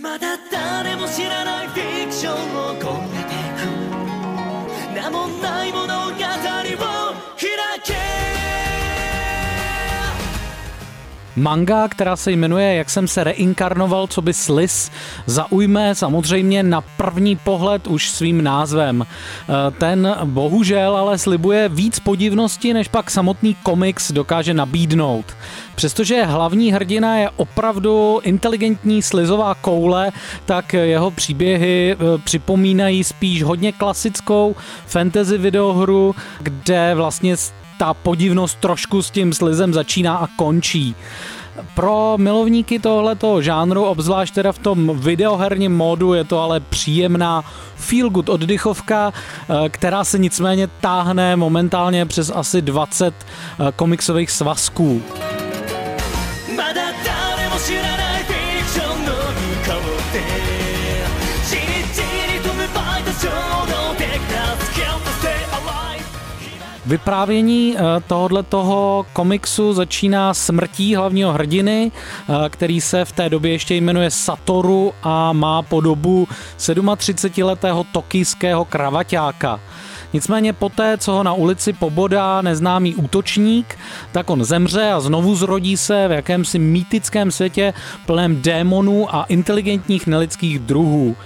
まだ Manga, která se jmenuje Jak jsem se reinkarnoval, co by slis, zaujme samozřejmě na první pohled už svým názvem. E, ten bohužel ale slibuje víc podivnosti, než pak samotný komiks dokáže nabídnout. Přestože hlavní hrdina je opravdu inteligentní slizová koule, tak jeho příběhy e, připomínají spíš hodně klasickou fantasy videohru, kde vlastně ta podivnost trošku s tím slizem začíná a končí. Pro milovníky tohoto žánru, obzvlášť teda v tom videoherním módu, je to ale příjemná feel good oddychovka, eh, která se nicméně táhne momentálně přes asi 20 eh, komiksových svazků. まだ Vyprávění eh, tohohle toho komiksu začíná smrtí hlavního hrdiny, eh, který se v té době ještě jmenuje Satoru a má podobu 37-letého tokijského kravaťáka. Nicméně poté, co ho na ulici pobodá neznámý útočník, tak on zemře a znovu zrodí se v jakémsi mýtickém světě plném démonů a inteligentních nelidských druhů.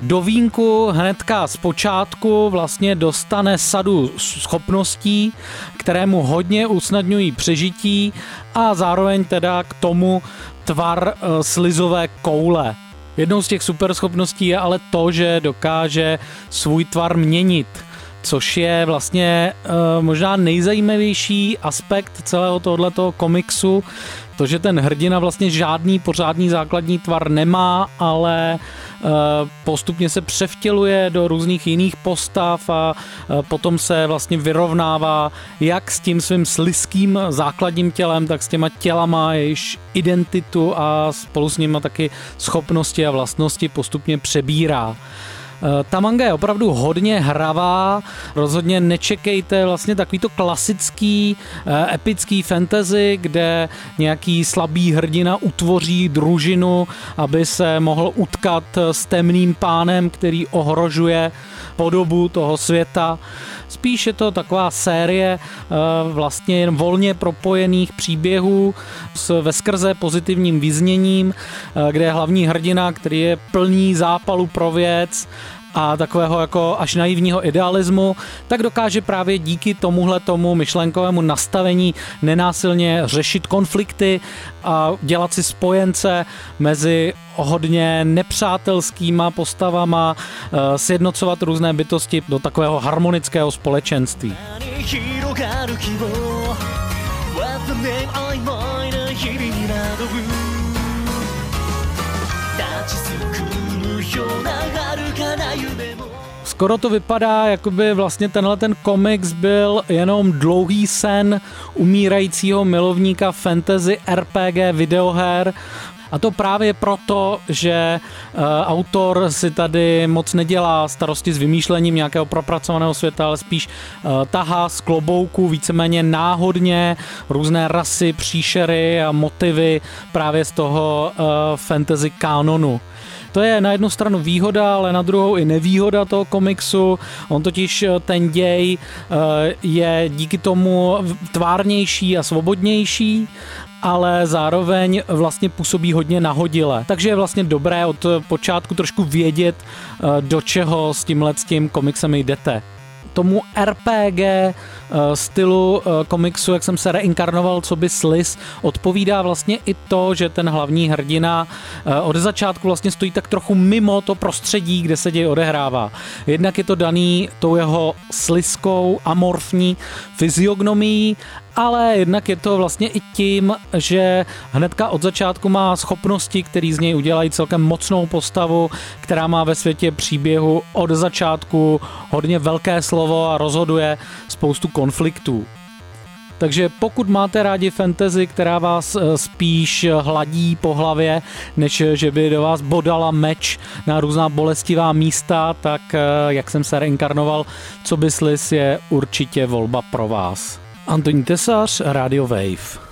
Do vínku hnedka z počátku vlastně dostane sadu schopností, které mu hodně usnadňují přežití a zároveň teda k tomu tvar eh, slizové koule. Jednou z těch superschopností je ale to, že dokáže svůj tvar měnit což je vlastně uh, možná nejzajímavější aspekt celého tohoto komiksu, to, že ten hrdina vlastně žádný pořádný základní tvar nemá, ale uh, postupně se převtěluje do různých jiných postav a uh, potom se vlastně vyrovnává jak s tím svým sliským základním tělem, tak s těma tělama, jejíž identitu a spolu s nimi taky schopnosti a vlastnosti postupně přebírá. Eh, ta manga je opravdu hodně hravá, rozhodně nečekejte vlastně takovýto klasický eh, epický fantasy, kde nějaký slabý hrdina utvoří družinu, aby se mohl utkat s temným pánem, který ohrožuje podobu toho světa. Spíš je to taková série eh, vlastně jen volně propojených příběhů s veskrze pozitivním vyzněním, kde je hlavní hrdina, který je plný zápalu pro věc a takového jako až naivního idealismu, tak dokáže právě díky tomuhle tomu myšlenkovému nastavení nenásilně řešit konflikty a dělat si spojence mezi hodně nepřátelskýma postavama, eh, sjednocovat různé bytosti do takového harmonického společenství. Name I mine, a Skoro to vypadá, jako by vlastně tenhle ten komiks byl jenom dlouhý sen umírajícího milovníka fantasy RPG videoher, a to právě proto, že uh, autor si tady moc nedělá starosti s vymýšlením nějakého propracovaného světa, ale spíš uh, tahá z klobouku víceméně náhodně různé rasy, příšery a motivy právě z toho uh, fantasy kanonu. To je na jednu stranu výhoda, ale na druhou i nevýhoda toho komiksu. On totiž ten děj je díky tomu tvárnější a svobodnější ale zároveň vlastně působí hodně nahodile. Takže je vlastně dobré od počátku trošku vědět, eh, do čeho s tímhle s tím komiksem jdete tomu RPG eh, stylu eh, komiksu, jak jsem se reinkarnoval, co by Sliss, odpovídá vlastně i to, že ten hlavní hrdina od začátku vlastně stojí tak trochu mimo to prostředí, kde se děj odehrává. Jednak je to daný tou jeho sliskou, amorfní fyziognomií ale jednak je to vlastně i tím, že hnedka od začátku má schopnosti, které z něj udělají celkem mocnou postavu, která má ve světě příběhu od začátku hodně velké slovo a rozhoduje spoustu konfliktů. Takže pokud máte rádi fantasy, která vás eh, spíš hladí po hlavě, než že by do vás bodala meč na různá bolestivá místa, tak eh, jak jsem se reinkarnoval, co by slis je určitě volba pro vás. Antonín Tesař, Radio Wave.